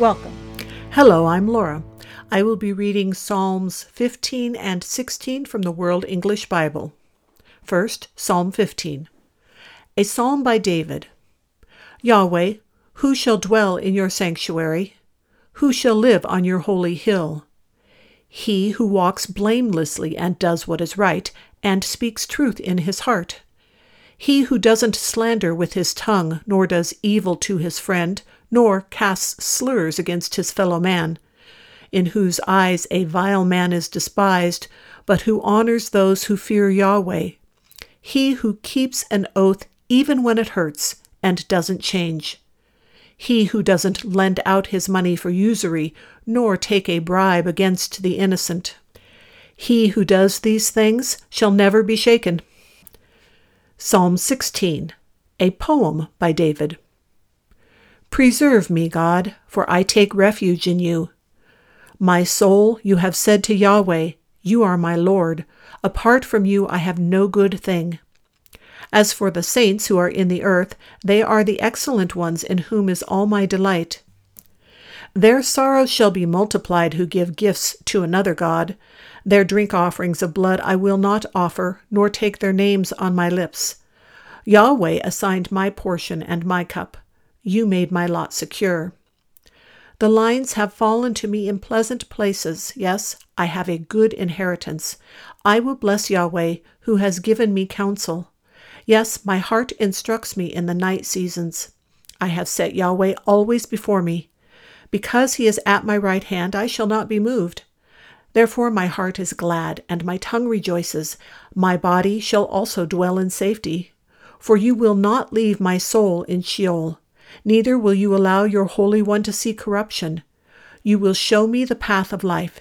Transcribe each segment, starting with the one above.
Welcome. Hello, I'm Laura. I will be reading Psalms 15 and 16 from the World English Bible. First, Psalm 15. A psalm by David. Yahweh, who shall dwell in your sanctuary? Who shall live on your holy hill? He who walks blamelessly and does what is right, and speaks truth in his heart. He who doesn't slander with his tongue, nor does evil to his friend, nor casts slurs against his fellow man, in whose eyes a vile man is despised, but who honors those who fear Yahweh. He who keeps an oath even when it hurts and doesn't change. He who doesn't lend out his money for usury, nor take a bribe against the innocent. He who does these things shall never be shaken. Psalm 16, a poem by David. Preserve me, God, for I take refuge in you. My soul, you have said to Yahweh, You are my Lord. Apart from you, I have no good thing. As for the saints who are in the earth, they are the excellent ones in whom is all my delight. Their sorrows shall be multiplied who give gifts to another God. Their drink offerings of blood I will not offer, nor take their names on my lips. Yahweh assigned my portion and my cup. You made my lot secure. The lines have fallen to me in pleasant places. Yes, I have a good inheritance. I will bless Yahweh, who has given me counsel. Yes, my heart instructs me in the night seasons. I have set Yahweh always before me. Because he is at my right hand, I shall not be moved. Therefore my heart is glad, and my tongue rejoices. My body shall also dwell in safety. For you will not leave my soul in Sheol neither will you allow your Holy One to see corruption. You will show me the path of life.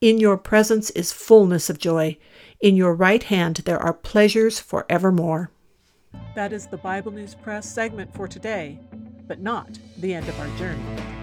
In your presence is fullness of joy. In your right hand there are pleasures for evermore. That is the Bible News Press segment for today, but not the end of our journey.